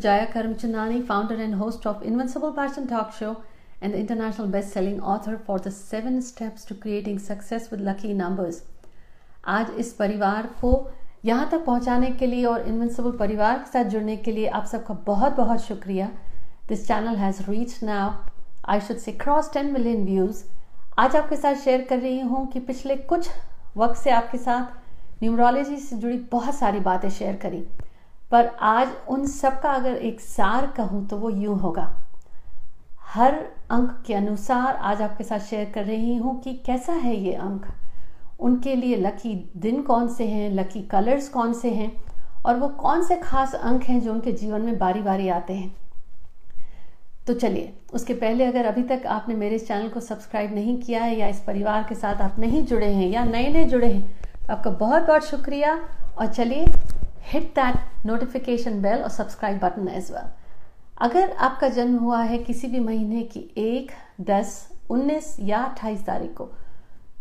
Jaya Karamchandani, founder and host of Invincible Passion Talk Show and the international best-selling author for the seven steps to creating success with lucky numbers. आज इस परिवार को यहाँ तक पहुँचाने के लिए और इनविंसिबल परिवार के साथ जुड़ने के लिए आप सबका बहुत बहुत शुक्रिया this channel has reach now I should say cross ten million views आज आपके साथ शेयर कर रही हूँ कि पिछले कुछ वक्त से आपके साथ न्यूमरोलॉजी से जुड़ी बहुत सारी बातें शेयर करी पर आज उन सब का अगर एक सार कहूँ तो वो यूँ होगा। हर अंक के अनुसार आज आपके साथ शेयर कर रही हूँ कि कैसा है ये अंक। उनके लिए लकी दिन कौन से हैं लकी कलर्स कौन से हैं, और वो कौन से खास अंक हैं जो उनके जीवन में बारी बारी आते हैं। तो चलिए, उसके पहले अगर अभी तक आपने मेरे चैनल को सब्सक्राइब नहीं किया है या इस परिवार के साथ आप नहीं जुड़े हैं या नए नए जुड़े हैं तो आपका बहुत बहुत शुक्रिया। और चलिए हिट दैट नोटिफिकेशन बेल और सब्सक्राइब बटन एज वेल अगर आपका जन्म हुआ है किसी भी महीने की एक, दस, उन्नीस या अट्ठाईस तारीख को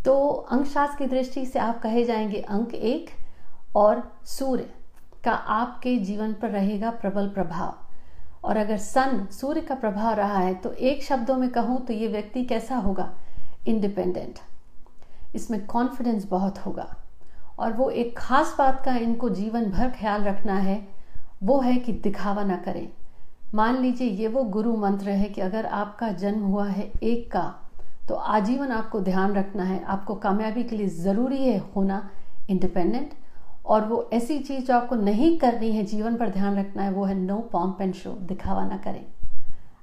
तो अंकशास्त्र की दृष्टि से आप कहे जाएँगे अंक एक और सूर्य का आपके जीवन पर रहेगा प्रबल प्रभाव। और अगर सन, सूर्य का प्रभाव रहा है तो एक शब्दों में कहूँ तो ये व्यक्ति कैसा होगा? इंडिपेंडेंट इसमें कॉन्फिडेंस बहुत होगा। और वो एक खास बात का इनको जीवन भर ख्याल रखना है, वो है कि दिखावा ना करें। मान लीजिए ये वो गुरु मंत्र है कि अगर आपका जन्म हुआ है एक का तो आजीवन आपको ध्यान रखना है। आपको कामयाबी के लिए ज़रूरी है होना इंडिपेंडेंट और वो ऐसी चीज़ जो आपको नहीं करनी है, जीवन पर ध्यान रखना है, वो है नो पॉम्प एंड शो दिखावा ना करें।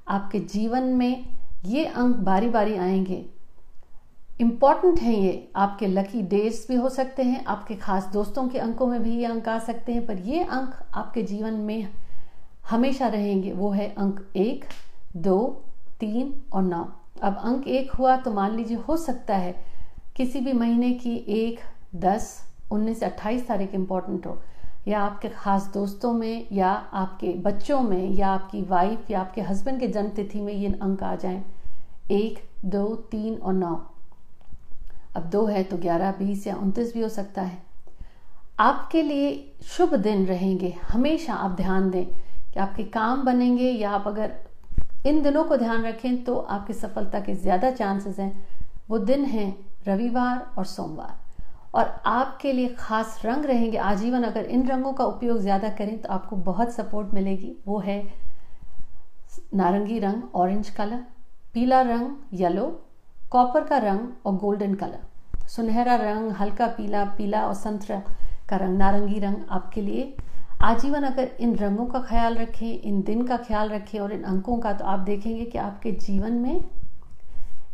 आपके जीवन में ये अंक बारी बारी आएँगे। इंपॉर्टेंट है ये। आपके लकी डेज़ भी हो सकते हैं, आपके खास दोस्तों के अंकों में भी ये अंक आ सकते हैं, पर ये अंक आपके जीवन में हमेशा रहेंगे। वो है अंक एक, दो, तीन और नौ। अब अंक एक हुआ तो मान लीजिए हो सकता है किसी भी महीने की एक, दस, उन्नीस से अट्ठाईस तारीख इम्पोर्टेंट हो, या आपके खास दोस्तों में, या आपके बच्चों में, या आपकी वाइफ या आपके हस्बैंड के जन्मतिथि में ये अंक आ जाएँ। एक, दो, तीन और नौ। अब दो है तो ग्यारह, बीस या उनतीस भी हो सकता है। आपके लिए शुभ दिन रहेंगे। हमेशा आप ध्यान दें कि आपके काम बनेंगे या आप अगर इन दिनों को ध्यान रखें तो आपकी सफलता के ज़्यादा चांसेस हैं। वो दिन हैं रविवार और सोमवार। और आपके लिए खास रंग रहेंगे। आजीवन अगर इन रंगों का उपयोग ज़्यादा करें तो आपको बहुत सपोर्ट मिलेगी। वो है नारंगी रंग, ऑरेंज कलर, पीला रंग, येलो कॉपर का रंग और गोल्डन कलर। सुनहरा रंग, हल्का पीला पीला और संतरा का रंग, नारंगी रंग आपके लिए। आजीवन अगर इन रंगों का ख्याल रखें, इन दिन का ख्याल रखें और इन अंकों का तो आप देखेंगे कि आपके जीवन में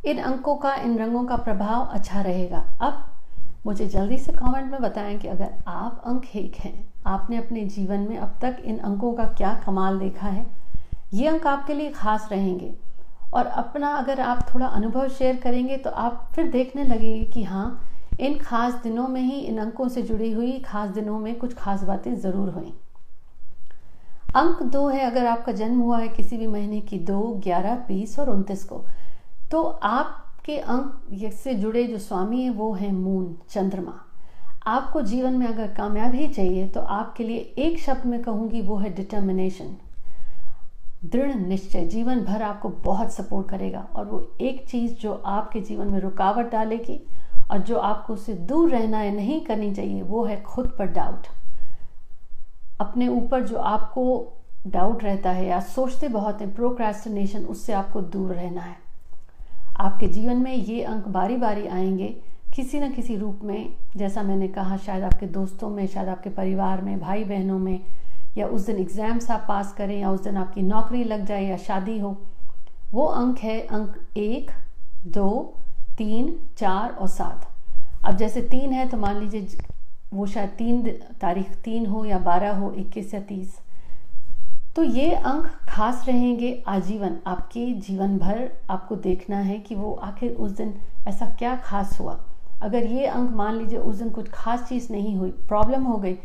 इन अंकों का, इन रंगों का प्रभाव अच्छा रहेगा। अब मुझे जल्दी से कमेंट में बताएँ कि अगर आप अंक एक हैं, आपने अपने जीवन में अब तक इन अंकों का क्या कमाल देखा है? ये अंक आपके लिए खास रहेंगे। और अपना अगर आप थोड़ा अनुभव शेयर करेंगे तो आप फिर देखने लगेंगे कि हाँ इन खास दिनों में ही, इन अंकों से जुड़ी हुई खास दिनों में कुछ खास बातें ज़रूर हुई। अंक दो है, अगर आपका जन्म हुआ है किसी भी महीने की दो, ग्यारह, बीस और उनतीस को तो आपके अंक से जुड़े जो स्वामी है, वो है मून, चंद्रमा। आपको जीवन में अगर कामयाबी चाहिए तो आपके लिए एक शब्द में कहूँगी, वो है डिटर्मिनेशन दृढ़ निश्चय, जीवन भर आपको बहुत सपोर्ट करेगा और वो एक चीज़ जो आपके जीवन में रुकावट डालेगी और जो आपको उससे दूर रहना है, नहीं करनी चाहिए, वो है खुद पर डाउट अपने ऊपर जो आपको डाउट रहता है या सोचते बहुत हैं प्रोक्रेस्टिनेशन उससे आपको दूर रहना है. आपके जीवन में ये अंक बारी बारी आएँगे, किसी न किसी रूप में, जैसा मैंने कहा, शायद आपके दोस्तों में, शायद आपके परिवार में भाई बहनों में या उस दिन एग्ज़ाम्स आप पास करें या उस दिन आपकी नौकरी लग जाए या शादी हो, वो अंक है अंक एक, दो, तीन, चार और सात। अब जैसे तीन है तो मान लीजिए वो शायद तीन तारीख तीन हो या बारह हो, इक्कीस या तीस। तो ये अंक खास रहेंगे आजीवन, आपके जीवन भर आपको देखना है कि वो आखिर उस दिन ऐसा क्या खास हुआ। अगर ये अंक मान लीजिए उस दिन कुछ खास चीज़ नहीं हुई प्रॉब्लम हो गई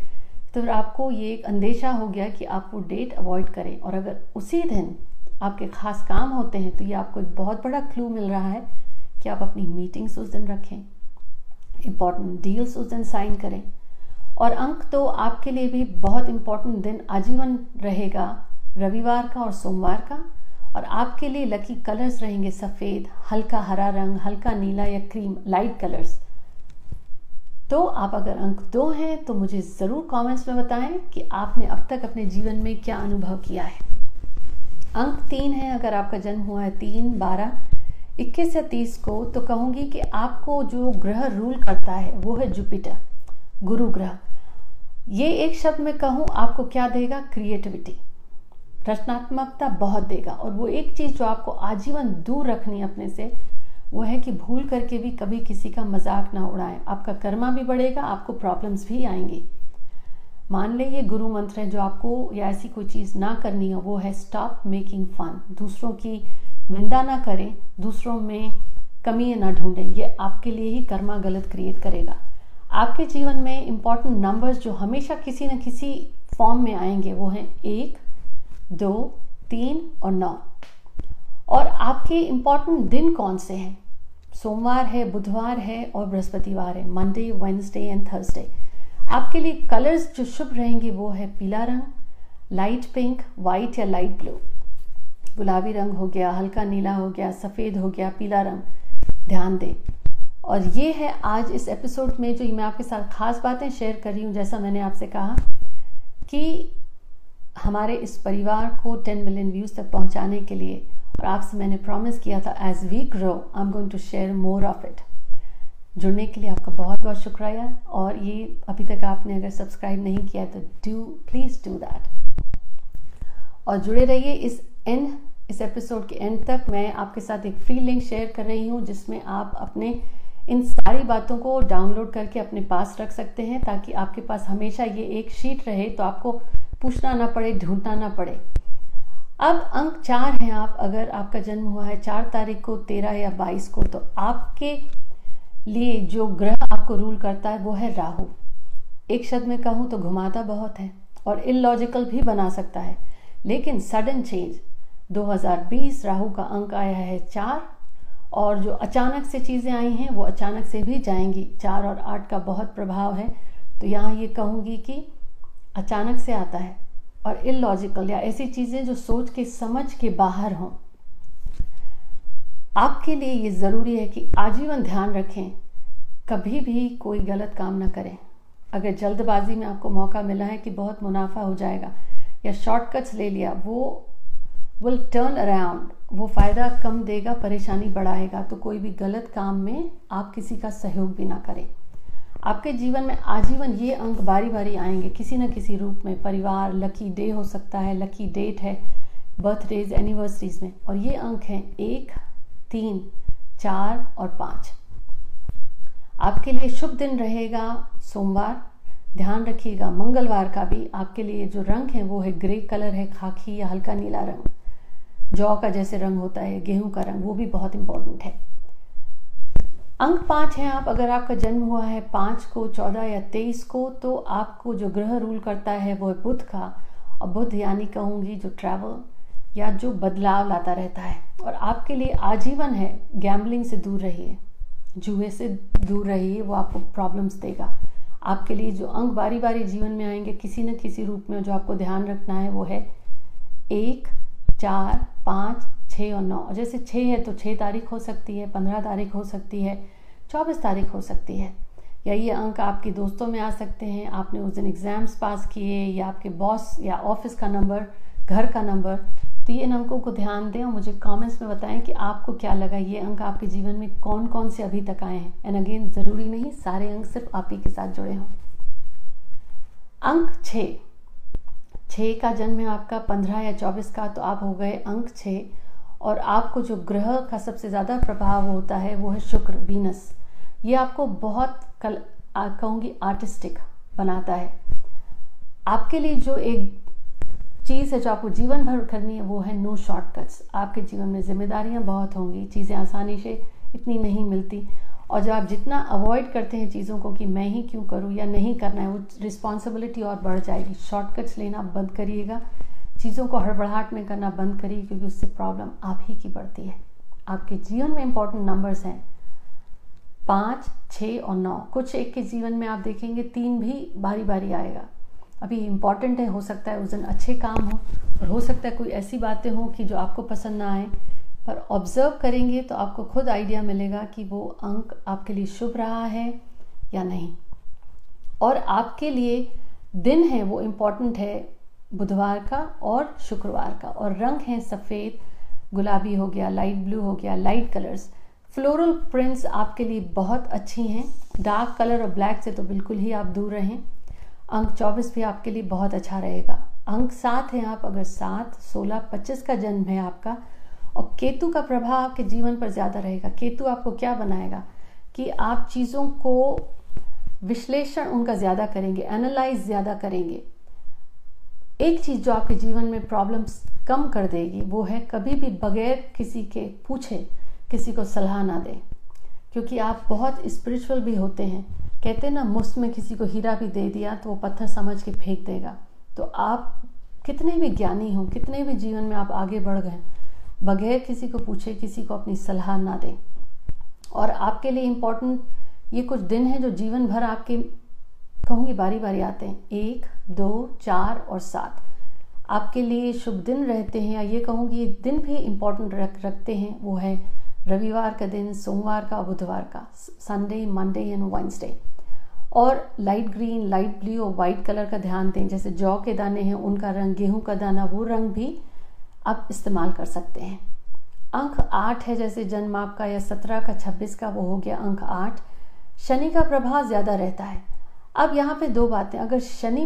तो फिर आपको ये एक अंदेशा हो गया कि आप वो डेट अवॉइड करें। और अगर उसी दिन आपके खास काम होते हैं तो ये आपको एक बहुत बड़ा क्लू मिल रहा है कि आप अपनी मीटिंग्स उस दिन रखें इंपॉर्टेंट डील्स उस दिन साइन करें। और अंक तो आपके लिए भी बहुत इंपॉर्टेंट दिन आजीवन रहेगा, रविवार का और सोमवार का। और आपके लिए लकी कलर्स रहेंगे, सफ़ेद, हल्का हरा रंग, हल्का नीला या क्रीम लाइट कलर्स तो आप अगर अंक दो हैं तो मुझे ज़रूर कमेंट्स में बताएँ कि आपने अब तक अपने जीवन में क्या अनुभव किया है। अंक तीन है, अगर आपका जन्म हुआ है तीन, बारह, इक्कीस या तीस को तो कहूँगी कि आपको जो ग्रह रूल करता है, वो है जुपिटर गुरु ग्रह। ये एक शब्द में कहूँ, आपको क्या देगा? क्रिएटिविटी रचनात्मकता बहुत देगा। और वो एक चीज़ जो आपको आजीवन दूर रखनी है अपने से वो है कि भूल करके भी कभी किसी का मज़ाक ना उड़ाएँ। आपका कर्मा भी बढ़ेगा, आपको प्रॉब्लम्स भी आएँगी। मान ले ये गुरु मंत्र है जो आपको या ऐसी कोई चीज़ ना करनी हो, वो है स्टॉप मेकिंग फन दूसरों की निंदा ना करें, दूसरों में कमी ना ढूंढें। ये आपके लिए ही कर्मा गलत क्रिएट करेगा। आपके जीवन में इंपॉर्टेंट नंबर्स जो हमेशा किसी न किसी फॉर्म में आएँगे, वो हैं एक, दो, तीन और नौ। और आपके इंपॉर्टेंट दिन कौन से हैं? सोमवार है, बुधवार है और बृहस्पतिवार है। मंडे वेंसडे एंड थर्सडे आपके लिए कलर्स जो शुभ रहेंगे वो है पीला रंग लाइट पिंक वाइट या लाइट ब्लू गुलाबी रंग हो गया, हल्का नीला हो गया, सफ़ेद हो गया, पीला रंग। ध्यान दें। और ये है आज इस एपिसोड में जो मैं आपके साथ खास बातें शेयर कर रही हूँ, जैसा मैंने आपसे कहा कि हमारे इस परिवार को 10 मिलियन व्यूज़ तक पहुँचाने के लिए और आपसे मैंने प्रॉमिस किया था as we grow I am going to share more of it जुड़ने के लिए आपका बहुत बहुत शुक्रिया, और ये अभी तक आपने अगर सब्सक्राइब नहीं किया तो डू प्लीज़ डू दैट और जुड़े रहिए इस एंड इस एपिसोड के एंड तक। मैं आपके साथ एक फ्री लिंक शेयर कर रही हूँ, जिसमें आप अपने इन सारी बातों को डाउनलोड करके अपने पास रख सकते हैं, ताकि आपके पास हमेशा ये एक शीट रहे तो आपको पूछना ना पड़े, ढूंढना ना पड़े। अब अंक चार हैं आप, अगर आपका जन्म हुआ है चार तारीख को, तेरह या बाईस को तो आपके लिए जो ग्रह आपको रूल करता है वो है राहु। एक शब्द में कहूँ तो घुमाता बहुत है और इलॉजिकल भी बना सकता है। लेकिन सडन चेंज 2020 राहु का अंक आया है चार और जो अचानक से चीज़ें आई हैं, वो अचानक से भी जाएँगी। चार और आठ का बहुत प्रभाव है तो यहाँ ये कहूँगी कि अचानक से आता है। और इलॉजिकल या ऐसी चीज़ें जो सोच के, समझ के बाहर हों। आपके लिए ये ज़रूरी है कि आजीवन ध्यान रखें। कभी भी कोई गलत काम ना करें। अगर जल्दबाजी में आपको मौका मिला है कि बहुत मुनाफा हो जाएगा या शॉर्टकट्स ले लिया, वो विल टर्न अराउंड वो फ़ायदा कम देगा, परेशानी बढ़ाएगा। तो कोई भी गलत काम में आप किसी का सहयोग भी ना करें। आपके जीवन में आजीवन ये अंक बारी बारी आएँगे। किसी न किसी रूप में परिवार, लकी डे हो सकता है, लकी डेट है, बर्थडेज एनिवर्सरीज में। और ये अंक हैं एक, तीन, चार और पाँच। आपके लिए शुभ दिन रहेगा सोमवार। ध्यान रखिएगा, मंगलवार का भी आपके लिए जो रंग है वो है ग्रे कलर है, खाकी या हल्का नीला रंग। जौ का जैसे रंग होता है, गेहूँ का रंग, वो भी बहुत इंपॉर्टेंट है। अंक पाँच है आप। अगर आपका जन्म हुआ है पाँच को, चौदह या तेईस को तो आपको जो ग्रह रूल करता है वो है बुध का। और बुध यानी कहूँगी जो ट्रैवल या जो बदलाव लाता रहता है। और आपके लिए आजीवन है गैम्बलिंग से दूर रहिए। जुए से दूर रहिए, वो आपको प्रॉब्लम्स देगा। आपके लिए जो अंक बारी बारी जीवन में आएँगे, किसी न किसी रूप में जो आपको ध्यान रखना है, वो है एक, चार, पाँच छः और नौ। जैसे छः है तो छः तारीख हो सकती है, पंद्रह तारीख हो सकती है, चौबीस तारीख हो सकती है। या ये अंक आपके दोस्तों में आ सकते हैं। आपने उस दिन एग्ज़ाम्स पास किए या आपके बॉस या ऑफ़िस का नंबर घर का नंबर तो ये इन अंकों को ध्यान दें और मुझे कमेंट्स में बताएँ कि आपको क्या लगा ये अंक आपके जीवन में कौन कौन से अभी तक आए हैं। एंड अगेन ज़रूरी नहीं, सारे अंक सिर्फ़ आप ही के साथ जुड़े हों। अंक छ। छः का जन्म है आपका, पंद्रह या चौबीस का तो आप हो गए अंक छ। और आपको जो ग्रह का सबसे ज़्यादा प्रभाव होता है, वो है शुक्र, वीनस। ये आपको बहुत कल कहूँगी आर्टिस्टिक बनाता है। आपके लिए जो एक चीज़ है जो आपको जीवन भर करनी है, वो है नो शॉर्टकट्स। आपके जीवन में जिम्मेदारियाँ बहुत होंगी, चीज़ें आसानी से इतनी नहीं मिलती। और जब आप जितना अवॉइड करते हैं चीज़ों को कि मैं ही क्यों करूँ या नहीं करना है, वो रिस्पॉन्सिबिलिटी और बढ़ जाएगी। शॉर्टकट्स लेना बंद करिएगा। चीज़ों को हड़बड़ाहट में करना बंद करिए, क्योंकि उससे प्रॉब्लम आप ही की बढ़ती है। आपके जीवन में इंपॉर्टेंट नंबर्स हैं। पाँच छः और नौ। कुछ एक के जीवन में आप देखेंगे, तीन भी बारी बारी आएगा। अभी इंपॉर्टेंट है, हो सकता है उस दिन अच्छे काम हो, और हो सकता है कोई ऐसी बातें हों कि जो आपको पसंद ना आए। पर ऑब्ज़र्व करेंगे तो आपको खुद आइडिया मिलेगा कि वो अंक आपके लिए शुभ रहा है या नहीं। और आपके लिए दिन है, वो इंपॉर्टेंट है बुधवार का और शुक्रवार का। और रंग है सफ़ेद, गुलाबी हो गया लाइट ब्लू हो गया लाइट कलर्स फ्लोरल प्रिंट्स आपके लिए बहुत अच्छी हैं। डार्क कलर और ब्लैक से तो बिल्कुल ही आप दूर रहें। अंक 24 भी आपके लिए बहुत अच्छा रहेगा। अंक सात है आप, अगर सात, सोलह, पच्चीस का जन्म है आपका। और केतु का प्रभाव आपके जीवन पर ज़्यादा रहेगा। केतु आपको क्या बनाएगा? कि आप चीज़ों को विश्लेषण उनका ज़्यादा करेंगे एनालाइज ज़्यादा करेंगे। एक चीज़ जो आपके जीवन में प्रॉब्लम्स कम कर देगी, वो है कभी भी बगैर किसी के पूछे, किसी को सलाह ना दें। क्योंकि आप बहुत स्पिरिचुअल भी होते हैं। कहते हैं ना, मुफ़्त में किसी को हीरा भी दे दिया तो वो पत्थर समझ के फेंक देगा। तो आप कितने भी ज्ञानी हो, कितने भी जीवन में आप आगे बढ़ गए, बगैर किसी को पूछे, किसी को अपनी सलाह ना दें। और आपके लिए इम्पोर्टेंट ये कुछ दिन हैं जो जीवन भर आपके, कहूँगी बारी बारी आते हैं। एक दो, चार और सात। आपके लिए शुभ दिन रहते हैं या ये कहूँगी ये दिन भी इम्पोर्टेंट रख, रखते हैं, वो है रविवार का दिन, सोमवार का बुधवार का संडे मंडे एंड वेंसडे और लाइट ग्रीन लाइट ब्लू और वाइट कलर का ध्यान दें, जैसे जौ के दाने हैं, उनका रंग गेहूँ का दाना, वो रंग भी आप इस्तेमाल कर सकते हैं। अंक आठ है, जैसे जन्म आपका या सत्रह का, छब्बीस का, वो हो गया अंक आठ। शनि का प्रभाव ज़्यादा रहता है। अब यहाँ पे दो बातें, अगर शनि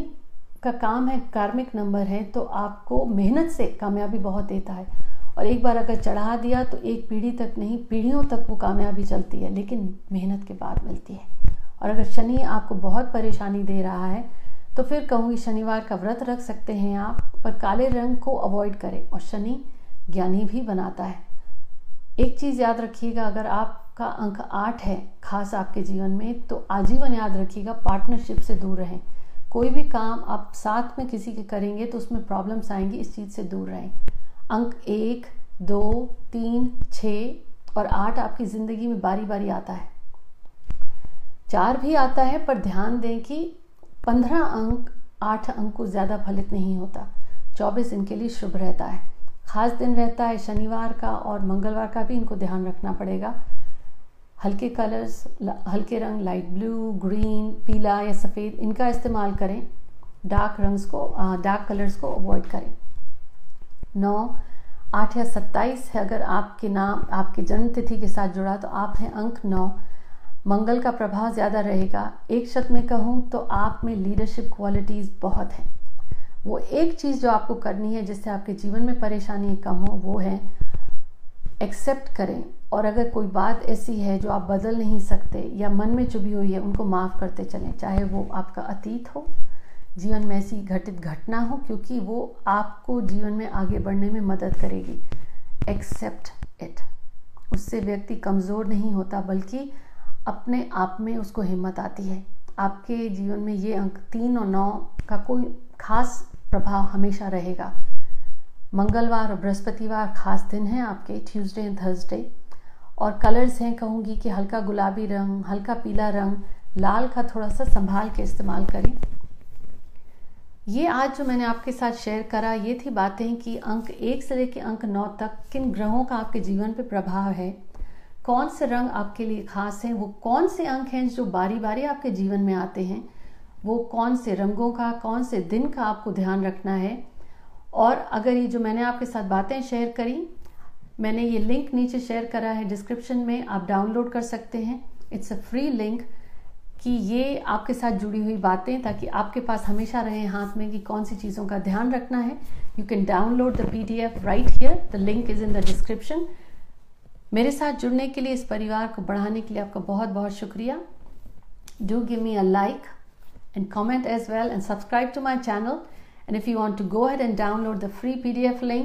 का काम है कार्मिक नंबर है तो आपको मेहनत से कामयाबी बहुत देता है। और एक बार अगर चढ़ा दिया तो एक पीढ़ी तक नहीं, पीढ़ियों तक वो कामयाबी चलती है, लेकिन मेहनत के बाद मिलती है। और अगर शनि आपको बहुत परेशानी दे रहा है तो फिर कहूँगी शनिवार का व्रत रख सकते हैं आप, पर काले रंग को अवॉइड करें, और शनि ज्ञानी भी बनाता है। एक चीज़ याद रखिएगा, अगर आपका अंक आठ है, खास आपके जीवन में तो आजीवन याद रखिएगा पार्टनरशिप से दूर रहें। कोई भी काम आप साथ में किसी के करेंगे तो उसमें प्रॉब्लम्स आएँगी, इस चीज़ से दूर रहें। अंक एक, दो, तीन छ और आठ आपकी ज़िंदगी में बारी बारी आता है। चार भी आता है, पर ध्यान दें कि पंद्रह अंक, आठ अंक को ज़्यादा फलित नहीं होता। चौबीस इनके लिए शुभ रहता है। खास दिन रहता है, शनिवार का और मंगलवार का भी इनको ध्यान रखना पड़ेगा। हल्के कलर्स हल्के रंग लाइट ब्लू ग्रीन पीला या सफ़ेद, इनका इस्तेमाल करें। डार्क रंग्स को डार्क कलर्स को अवॉइड करें। नौ, आठ या सत्ताईस है अगर आपके नाम, आपके जन्म तिथि के साथ जुड़ा तो आप हैं अंक नौ। मंगल का प्रभाव ज़्यादा रहेगा। एक शब्द में कहूँ तो आप में लीडरशिप क्वालिटीज़ बहुत हैं। वो एक चीज़ जो आपको करनी है जिससे आपके जीवन में परेशानी कम हो, वो है एक्सेप्ट करें। और अगर कोई बात ऐसी है जो आप बदल नहीं सकते या मन में चुभी हुई है, उनको माफ़ करते चलें। चाहे वो आपका अतीत हो, जीवन में ऐसी घटित घटना हो, क्योंकि वो आपको जीवन में आगे बढ़ने में मदद करेगी। एक्सेप्ट इट उससे व्यक्ति कमज़ोर नहीं होता, बल्कि अपने आप में उसको हिम्मत आती है। आपके जीवन में ये अंक तीन और नौ का कोई खास प्रभाव हमेशा रहेगा। मंगलवार और बृहस्पतिवार खास दिन है आपके, ट्यूसडे एंड थर्सडे। और कलर्स हैं कहूँगी कि हल्का गुलाबी रंग, हल्का पीला रंग, लाल का थोड़ा सा संभाल के इस्तेमाल करें। ये आज जो मैंने आपके साथ शेयर करा, ये थी बातें कि अंक एक से लेकर अंक नौ तक किन ग्रहों का आपके जीवन पर प्रभाव है, कौन से रंग आपके लिए खास हैं, वो कौन से अंक हैं जो बारी बारी आपके जीवन में आते हैं, वो कौन से रंगों का, कौन से दिन का आपको ध्यान रखना है। और अगर ये जो मैंने आपके साथ बातें शेयर करी मैंने ये लिंक नीचे शेयर करा है डिस्क्रिप्शन में, आप डाउनलोड कर सकते हैं। इट्स अ फ्री लिंक कि ये आपके साथ जुड़ी हुई बातें ताकि आपके पास हमेशा रहे हाथ में कि कौन सी चीज़ों का ध्यान रखना है। You can download the P D F right here the link is in the description मेरे साथ जुड़ने के लिए, इस परिवार को बढ़ाने के लिए आपका बहुत बहुत शुक्रिया। Do give me a like and comment as well and subscribe to my channel. And if you want to go ahead and download the free pdf link